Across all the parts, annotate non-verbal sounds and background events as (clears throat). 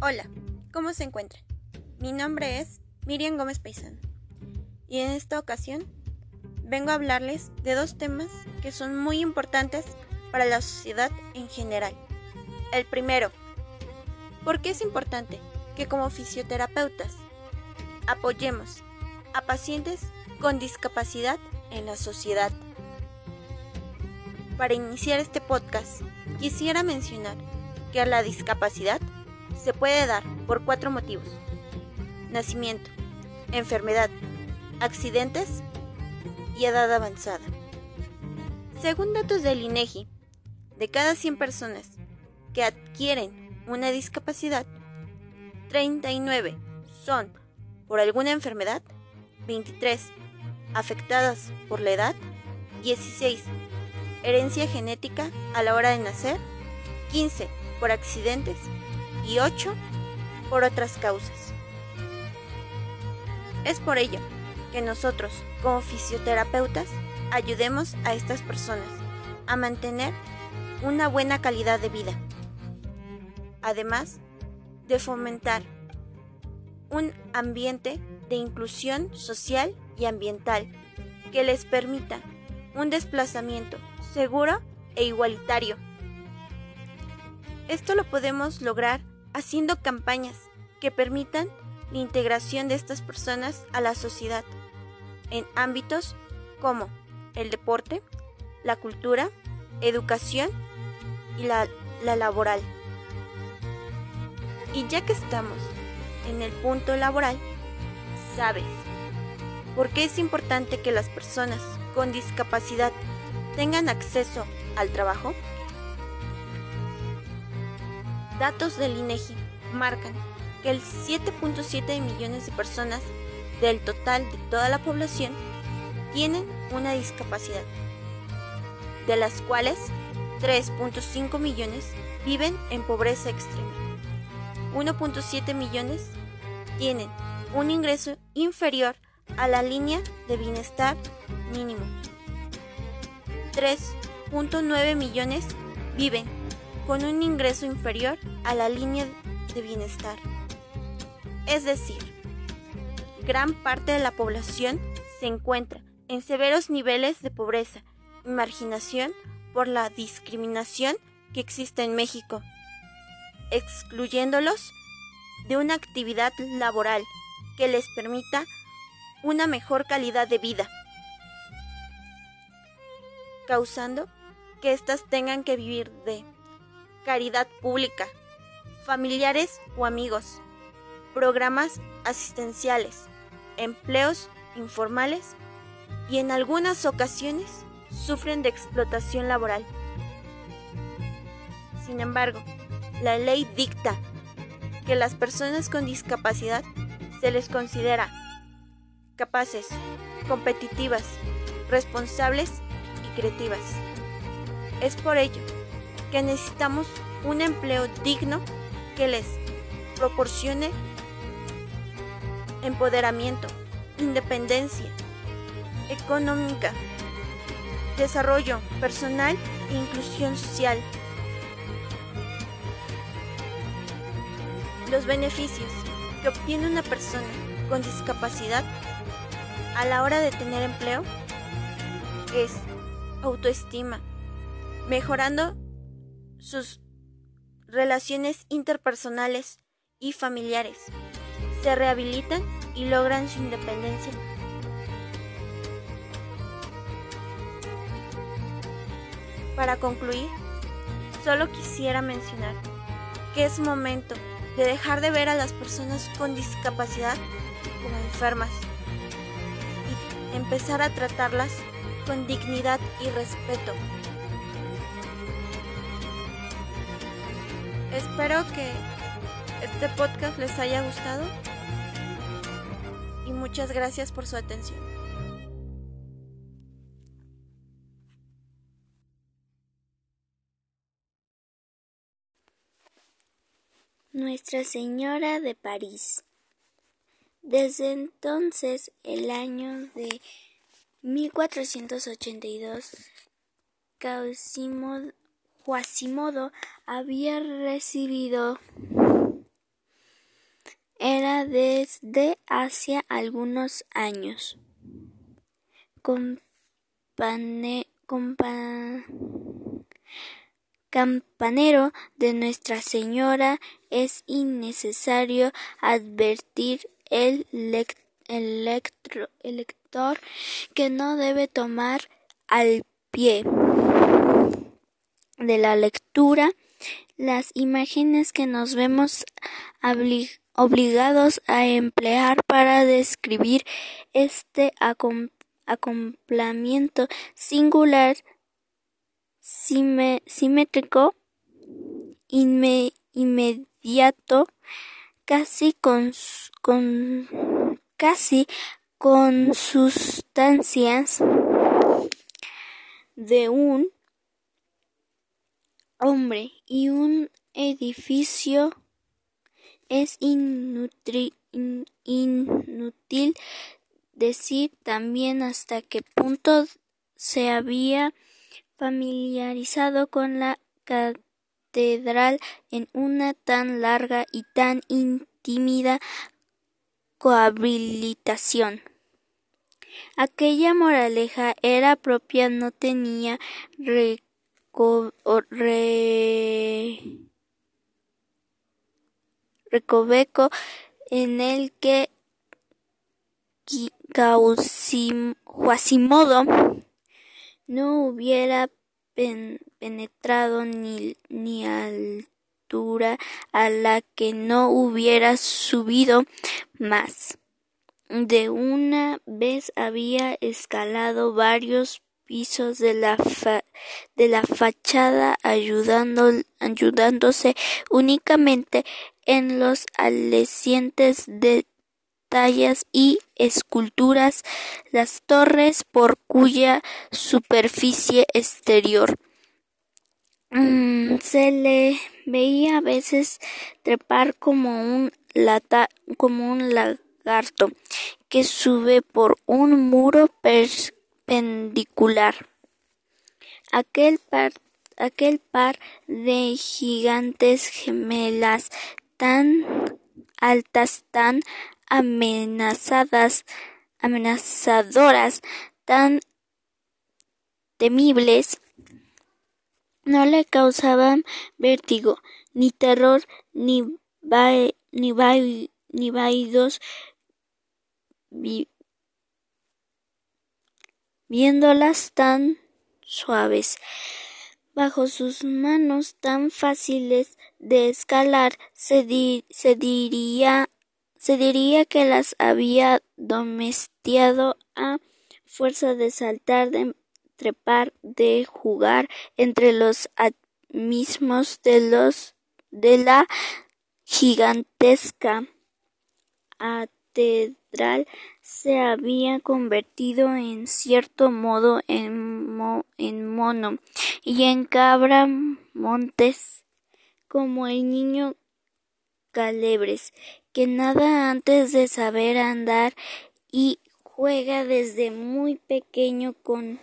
Hola, ¿cómo se encuentran? Mi nombre es Miriam Gómez Paisano y en esta ocasión vengo a hablarles de dos temas que son muy importantes para la sociedad en general. El primero, ¿por qué es importante que como fisioterapeutas apoyemos a pacientes con discapacidad en la sociedad? Para iniciar este podcast, quisiera mencionar que la discapacidad se puede dar por cuatro motivos. Nacimiento, enfermedad, accidentes y edad avanzada. Según datos del INEGI, de cada 100 personas que adquieren una discapacidad, 39 son por alguna enfermedad, 23 afectadas por la edad, 16 herencia genética a la hora de nacer, 15 por accidentes y 8 por otras causas. Es por ello que nosotros, como fisioterapeutas, ayudemos a estas personas a mantener una buena calidad de vida, además de fomentar un ambiente de inclusión social y ambiental que les permita un desplazamiento seguro e igualitario. Esto lo podemos lograr haciendo campañas que permitan la integración de estas personas a la sociedad en ámbitos como el deporte, la cultura, educación y la, la, laboral. Y ya que estamos en el punto laboral, ¿sabes por qué es importante que las personas con discapacidad tengan acceso al trabajo? Datos del INEGI marcan que el 7.7 millones de personas del total de toda la población tienen una discapacidad, de las cuales 3.5 millones viven en pobreza extrema. 1.7 millones tienen un ingreso inferior a la línea de bienestar mínimo. 3.9 millones viven con un ingreso inferior a la línea de bienestar. Es decir, gran parte de la población se encuentra en severos niveles de pobreza y marginación por la discriminación que existe en México, excluyéndolos de una actividad laboral que les permita una mejor calidad de vida, causando que éstas tengan que vivir de caridad pública, familiares o amigos, programas asistenciales, empleos informales y en algunas ocasiones sufren de explotación laboral. Sin embargo, la ley dicta que las personas con discapacidad se les considera capaces, competitivas, responsables y creativas. Es por ello que necesitamos un empleo digno que les proporcione empoderamiento, independencia económica, desarrollo personal e inclusión social. Los beneficios que obtiene una persona con discapacidad a la hora de tener empleo es autoestima, mejorando sus relaciones interpersonales y familiares, se rehabilitan y logran su independencia. Para concluir, solo quisiera mencionar que es momento de dejar de ver a las personas con discapacidad como enfermas y empezar a tratarlas con dignidad y respeto. Espero que este podcast les haya gustado y muchas gracias por su atención. Nuestra Señora de París. Desde entonces, el año de 1482, Quasimodo había recibido era desde hacía algunos años. campanero de Nuestra Señora es innecesario advertir el, el lector que no debe tomar al pie de la lectura las imágenes que nos vemos obligados a emplear para describir este acoplamiento singular simétrico inmediato casi casi con sustancias de un hombre y un edificio es inútil decir también hasta qué punto se había familiarizado con la catedral en una tan larga y tan intimida cohabilitación. Aquella moraleja era propia, no tenía recoveco en el que Quasimodo no hubiera penetrado ni, ni altura a la que no hubiera subido más. De una vez había escalado varios pisos de la, de la fachada ayudando, ayudándose únicamente en los alicientes de tallas y esculturas las torres por cuya superficie exterior. Mm, se le veía a veces trepar como un lata, como un lagarto que sube por un muro perpendicular. Aquel par, aquel par de gigantes gemelas tan altas, tan amenazadas, amenazadoras, tan temibles, no le causaban vértigo, ni terror, ni, ni, ni vaidos, viéndolas tan suaves bajo sus manos tan fáciles de escalar, se, diría se diría que las había domestiado a fuerza de saltar, de trepar, de jugar entre los mismos de los de la gigantesca catedral se había convertido en cierto modo en, en mono y en cabra montes como el niño calebres que nada antes de saber andar y juega desde muy pequeño con,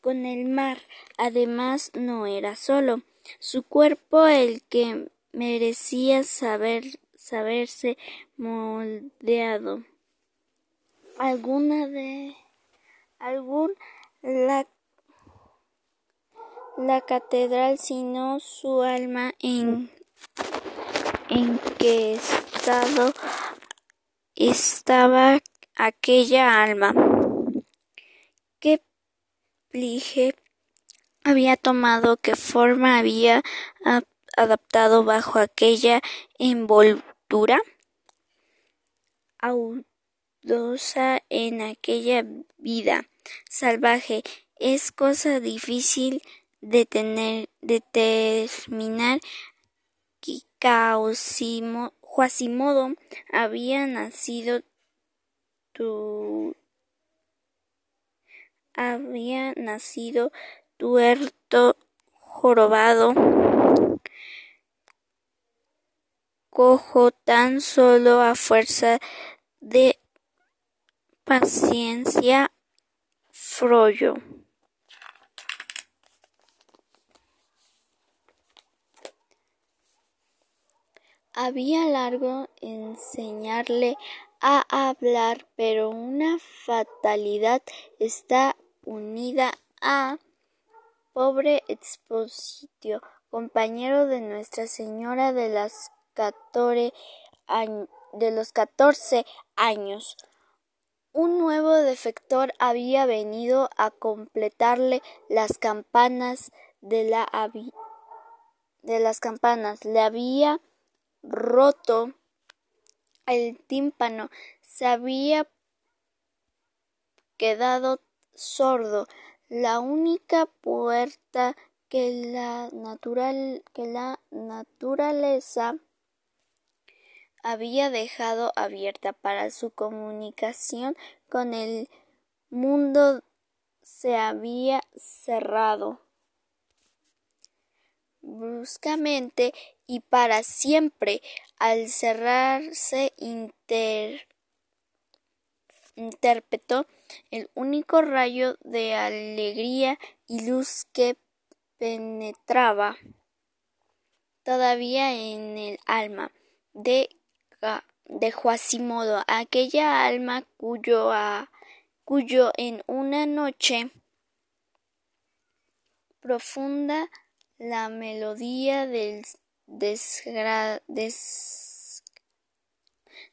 con el mar. Además, no era solo su cuerpo el que merecía saber, saberse moldeado. Alguna de algún la, la catedral, sino su alma en en qué estado estaba aquella alma. ¿Qué plige había tomado? ¿Qué forma había adaptado bajo aquella envoltura? En aquella vida salvaje. Es cosa difícil de tener, determinar Quasimodo había nacido tu había nacido tuerto, jorobado, cojo tan solo a fuerza de paciencia, frollo. había largo enseñarle a hablar, pero una fatalidad está unida a pobre Expositio, compañero de Nuestra Señora de de los catorce años. Un nuevo defector había venido a completarle las campanas de la de las campanas. Le había roto el tímpano, se había quedado sordo. La única puerta que la, natural, que la naturaleza había dejado abierta para su comunicación con el mundo se había cerrado. Bruscamente y para siempre al cerrarse interpretó el único rayo de alegría y luz que penetraba todavía en el alma de, de Juasimodo, aquella alma cuyo, cuyo en una noche profunda la melodía del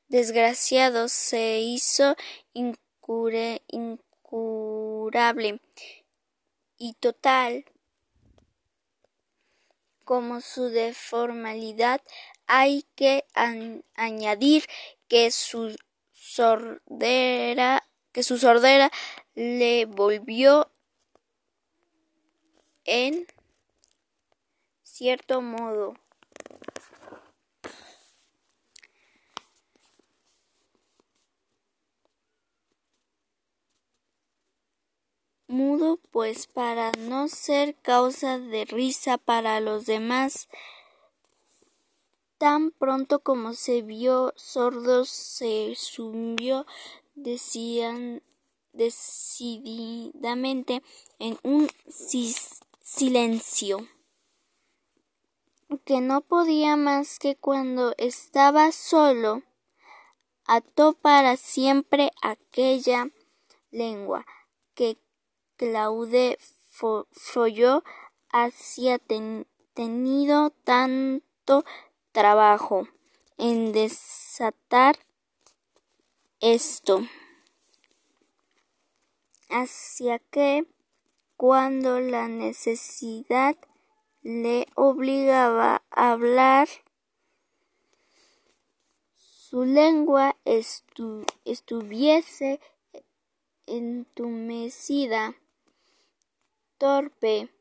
desgraciado se hizo incurable. Y total como su deformalidad hay que añadir que su sordera que su sordera le volvió en cierto modo. Mudo pues para no ser causa de risa para los demás tan pronto como se vio sordo se sumió decían decididamente en un silencio que no podía más que cuando estaba solo ató para siempre aquella lengua que Claude Froyo hacía tenido tanto trabajo en desatar esto. Hacia que cuando la necesidad le obligaba a hablar su lengua estuviese entumecida, torpe,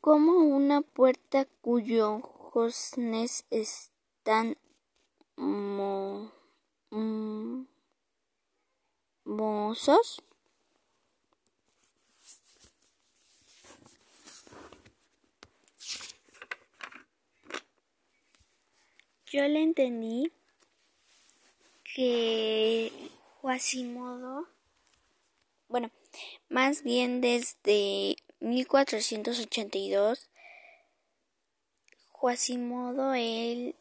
como una puerta cuyo goznes están mozos. Yo le entendí que Quasimodo, bueno, más bien desde 1482, Quasimodo él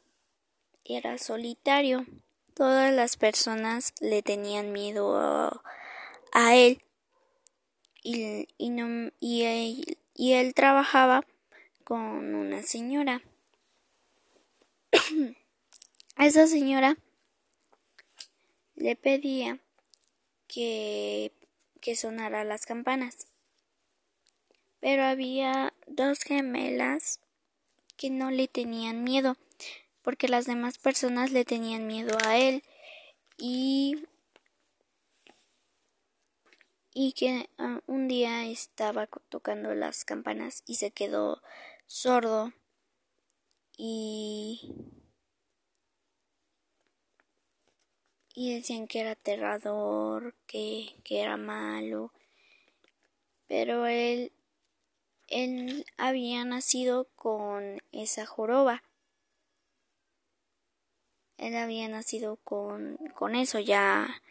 era solitario. Todas las personas le tenían miedo a, él y, no, y, él, trabajaba con una señora. (clears throat) Esa señora le pedía que sonara las campanas. Pero había dos gemelas que no le tenían miedo, porque las demás personas le tenían miedo a él y y que ah, un día estaba tocando las campanas y se quedó sordo y y decían que era aterrador, que, que era malo, pero él, él había nacido con esa joroba. Él había nacido con, con eso, ya,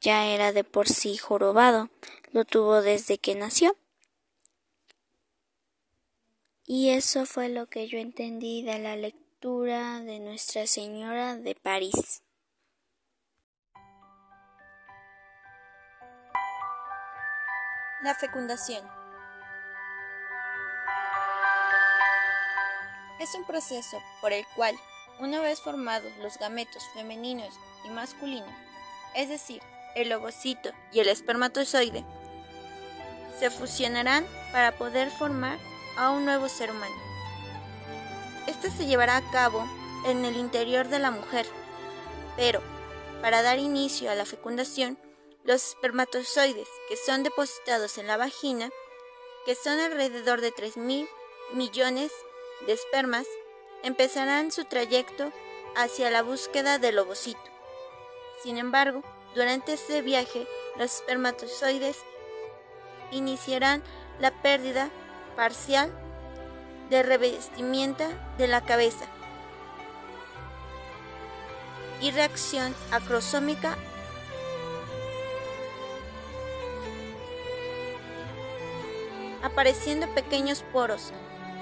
ya era de por sí jorobado, lo tuvo desde que nació. Y eso fue lo que yo entendí de la lectura de Nuestra Señora de París. La fecundación es un proceso por el cual, una vez formados los gametos femeninos y masculinos, es decir, el ovocito y el espermatozoide, se fusionarán para poder formar a un nuevo ser humano. Este se llevará a cabo en el interior de la mujer, pero para dar inicio a la fecundación, los espermatozoides que son depositados en la vagina, que son alrededor de 3.000 millones de espermas, empezarán su trayecto hacia la búsqueda del ovocito. Sin embargo, durante este viaje, los espermatozoides iniciarán la pérdida parcial de revestimiento de la cabeza y reacción acrosómica apareciendo pequeños poros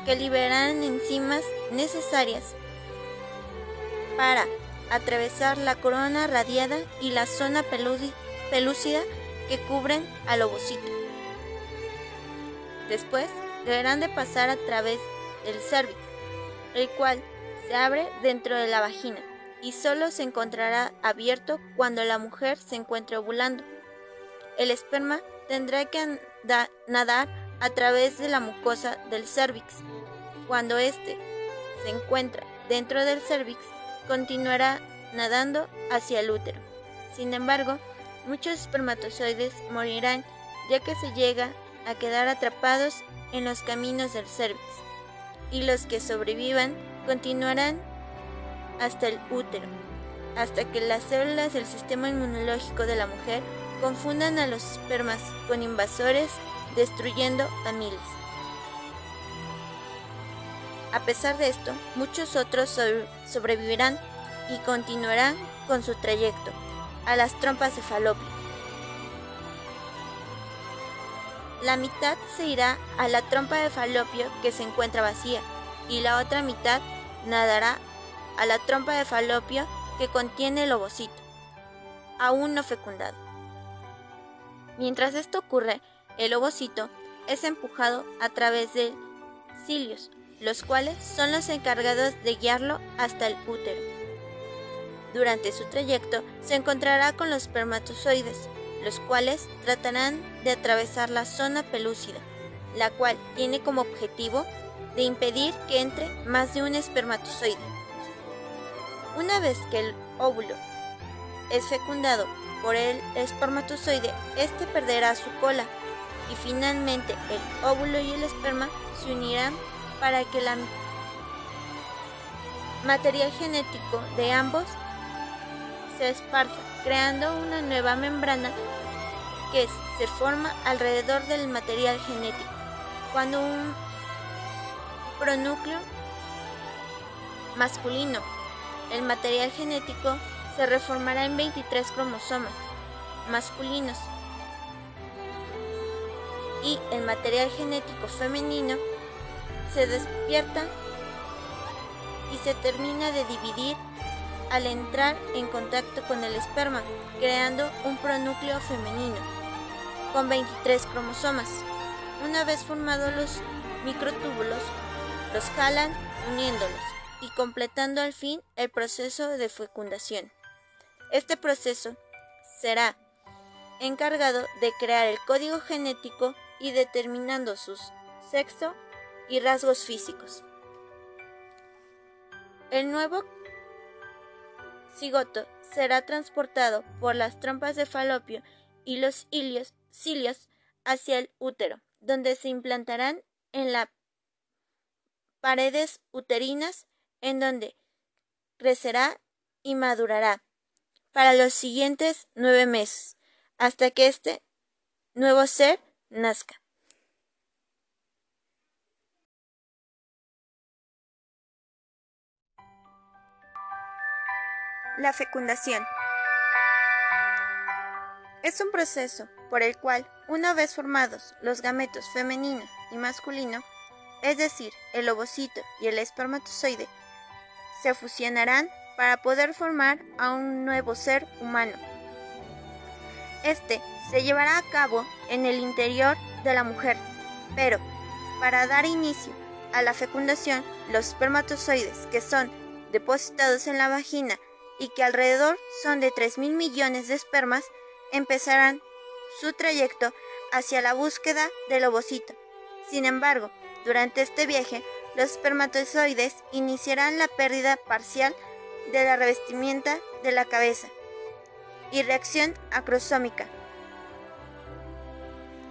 que liberarán enzimas necesarias para atravesar la corona radiada y la zona pelúcida que cubren al ovocito. Después deberán de pasar a través del cervix, el cual se abre dentro de la vagina y solo se encontrará abierto cuando la mujer se encuentre ovulando. El esperma tendrá que nadar a través de la mucosa del cervix. Cuando éste se encuentra dentro del cervix, continuará nadando hacia el útero. Sin embargo, muchos espermatozoides morirán ya que se llega a quedar atrapados en los caminos del cervix, y los que sobrevivan continuarán hasta el útero, hasta que las células del sistema inmunológico de la mujer confundan a los espermas con invasores, destruyendo a miles. A pesar de esto, muchos otros sobrevivirán y continuarán con su trayecto a las trompas de falopio. La mitad se irá a la trompa de falopio que se encuentra vacía y la otra mitad nadará a la trompa de falopio que contiene el ovocito, aún no fecundado. Mientras esto ocurre, el ovocito es empujado a través de cilios, los cuales son los encargados de guiarlo hasta el útero. Durante su trayecto se encontrará con los espermatozoides, los cuales tratarán de atravesar la zona pelúcida, la cual tiene como objetivo de impedir que entre más de un espermatozoide. Una vez que el óvulo es fecundado por el espermatozoide, este perderá su cola y finalmente el óvulo y el esperma se unirán para que el material genético de ambos se esparza, creando una nueva membrana que se forma alrededor del material genético. Cuando un pronúcleo masculino, el material genético se reformará en 23 cromosomas masculinos y el material genético femenino se despierta y se termina de dividir al entrar en contacto con el esperma, creando un pronúcleo femenino con 23 cromosomas. Una vez formados los microtúbulos, los jalan uniéndolos y completando al fin el proceso de fecundación. Este proceso será encargado de crear el código genético y determinando su sexo y rasgos físicos. El nuevo cigoto será transportado por las trompas de falopio y los cilios hacia el útero, donde se implantarán en las paredes uterinas, en donde crecerá y madurará para los siguientes nueve meses, hasta que este nuevo ser nazca. La fecundación es un proceso por el cual, una vez formados los gametos femenino y masculino, es decir, el ovocito y el espermatozoide, se fusionarán para poder formar a un nuevo ser humano. Este se llevará a cabo en el interior de la mujer, pero para dar inicio a la fecundación, los espermatozoides que son depositados en la vagina y que alrededor son de 3 mil millones de espermas empezarán su trayecto hacia la búsqueda del ovocito. Sin embargo, durante este viaje, los espermatozoides iniciarán la pérdida parcial de la revestimienta de la cabeza y reacción acrosómica,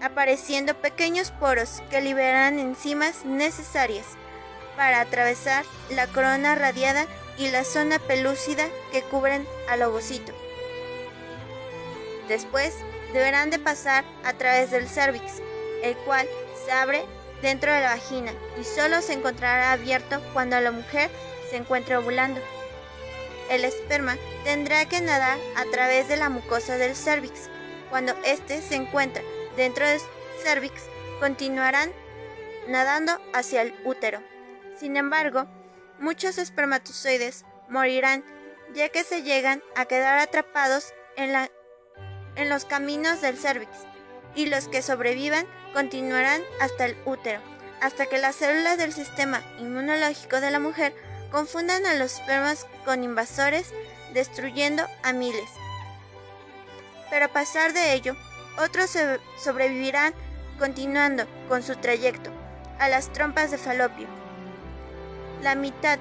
apareciendo pequeños poros que liberarán enzimas necesarias para atravesar la corona radiada y la zona pelúcida que cubren al ovocito. Después deberán de pasar a través del cervix, el cual se abre dentro de la vagina y solo se encontrará abierto cuando la mujer se encuentre ovulando. El esperma tendrá que nadar a través de la mucosa del cervix. Cuando éste se encuentra dentro del cervix, continuarán nadando hacia el útero. Sin embargo, muchos espermatozoides morirán ya que se llegan a quedar atrapados en, los caminos del cervix y los que sobrevivan continuarán hasta el útero, hasta que las células del sistema inmunológico de la mujer confundan a los espermas con invasores, destruyendo a miles. Pero a pesar de ello, otros sobrevivirán continuando con su trayecto a las trompas de falopio. La mitad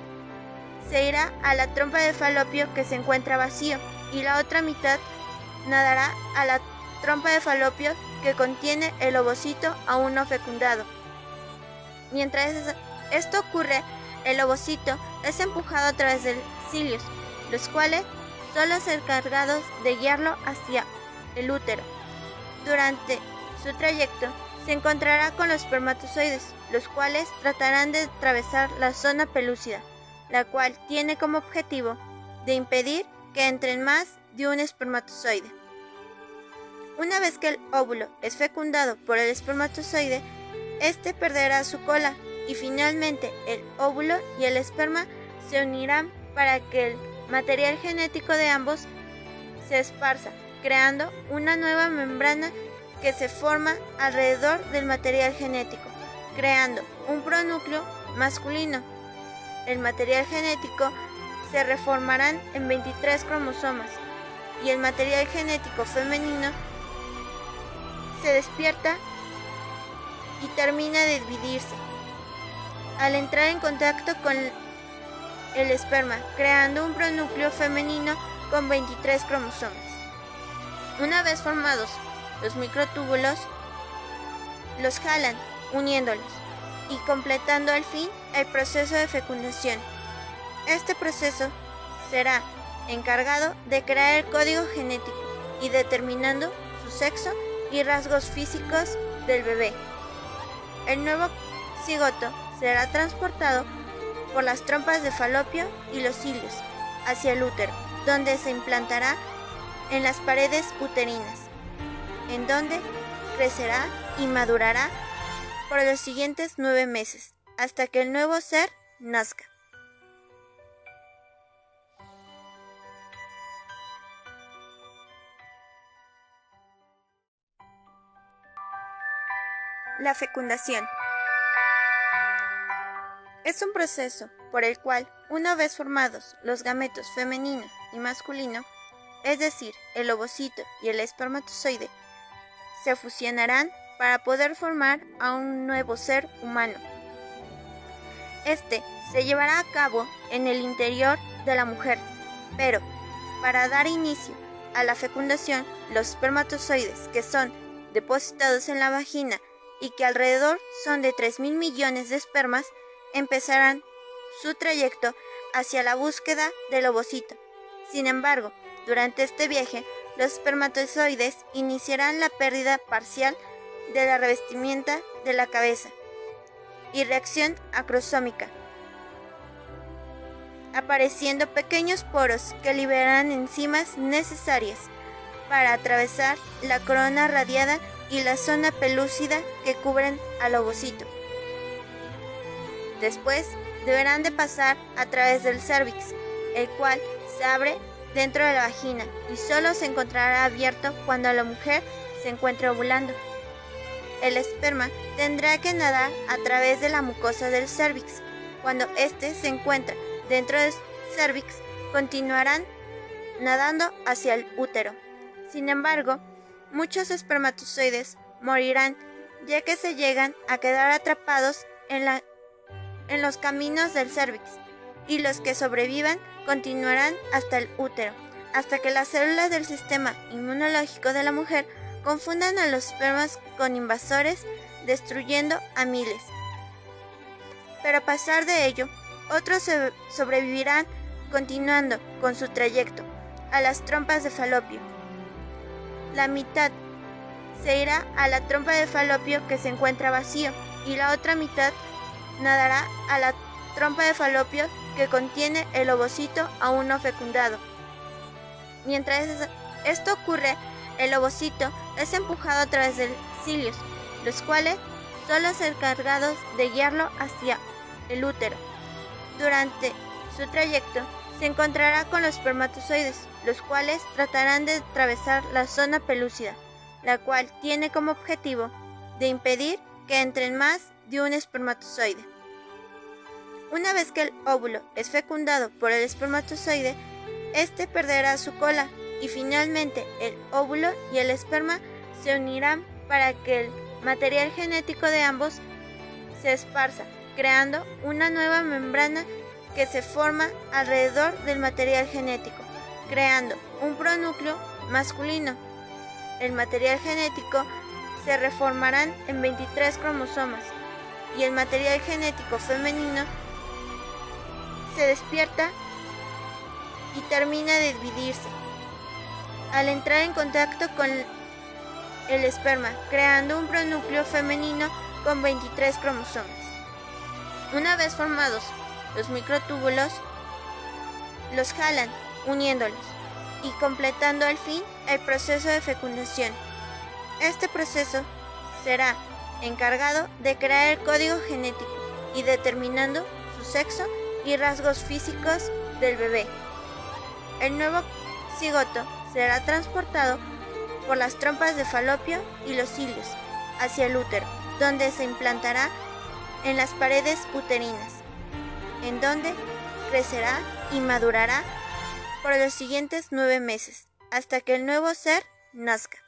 se irá a la trompa de falopio que se encuentra vacío y la otra mitad nadará a la trompa de falopio que contiene el ovocito aún no fecundado. Mientras esto ocurre, el ovocito es empujado a través de cilios, los cuales son los encargados de guiarlo hacia el útero. Durante su trayecto se encontrará con los espermatozoides, los cuales tratarán de atravesar la zona pelúcida, la cual tiene como objetivo de impedir que entren más de un espermatozoide. Una vez que el óvulo es fecundado por el espermatozoide, este perderá su cola y finalmente el óvulo y el esperma se unirán para que el material genético de ambos se esparza, creando una nueva membrana que se forma alrededor del material genético, creando un pronúcleo masculino. El material genético se reformarán en 23 cromosomas y el material genético femenino se despierta y termina de dividirse al entrar en contacto con el esperma, creando un pronúcleo femenino con 23 cromosomas. Una vez formados los microtúbulos, los jalan, uniéndolos y completando al fin el proceso de fecundación. Este proceso será encargado de crear el código genético y determinando su sexo y rasgos físicos del bebé. El nuevo cigoto será transportado por las trompas de falopio y los cilios hacia el útero, donde se implantará en las paredes uterinas, en donde crecerá y madurará por los siguientes nueve meses, hasta que el nuevo ser nazca. La fecundación. Es un proceso por el cual, una vez formados los gametos femenino y masculino, es decir, el ovocito y el espermatozoide, se fusionarán para poder formar a un nuevo ser humano. Este se llevará a cabo en el interior de la mujer, pero para dar inicio a la fecundación, los espermatozoides que son depositados en la vagina y que alrededor son de 3 mil millones de espermas, empezarán su trayecto hacia la búsqueda del ovocito. Sin embargo, durante este viaje, los espermatozoides iniciarán la pérdida parcial de la revestimienta de la cabeza y reacción acrosómica, apareciendo pequeños poros que liberarán enzimas necesarias para atravesar la corona radiada y la zona pelúcida que cubren al ovocito. Después deberán de pasar a través del cervix, el cual se abre dentro de la vagina y solo se encontrará abierto cuando la mujer se encuentre ovulando. El esperma tendrá que nadar a través de la mucosa del cervix. Cuando éste se encuentra dentro del cervix, continuarán nadando hacia el útero. Sin embargo, muchos espermatozoides morirán ya que se llegan a quedar atrapados en, la, en los caminos del cervix y los que sobrevivan continuarán hasta el útero, hasta que las células del sistema inmunológico de la mujer confundan a los espermas con invasores, destruyendo a miles. Pero a pesar de ello, otros sobrevivirán continuando con su trayecto a las trompas de falopio. La mitad se irá a la trompa de falopio que se encuentra vacío y la otra mitad nadará a la trompa de falopio que contiene el ovocito aún no fecundado. Mientras esto ocurre, el ovocito es empujado a través de cilios, los cuales son los encargados de guiarlo hacia el útero. Durante su trayecto se encontrará con los espermatozoides, los cuales tratarán de atravesar la zona pelúcida, la cual tiene como objetivo de impedir que entren más de un espermatozoide. Una vez que el óvulo es fecundado por el espermatozoide, éste perderá su cola y finalmente el óvulo y el esperma se unirán para que el material genético de ambos se esparza, creando una nueva membrana que se forma alrededor del material genético, creando un pronúcleo masculino. El material genético se reformarán en 23 cromosomas y el material genético femenino se despierta y termina de dividirse al entrar en contacto con el esperma, creando un pronúcleo femenino con 23 cromosomas. Una vez formados los microtúbulos, los jalan, uniéndolos y completando al fin el proceso de fecundación. Este proceso será encargado de crear el código genético y determinando su sexo y rasgos físicos del bebé. El nuevo cigoto será transportado por las trompas de falopio y los cilios hacia el útero, donde se implantará en las paredes uterinas, en donde crecerá y madurará por los siguientes nueve meses, hasta que el nuevo ser nazca.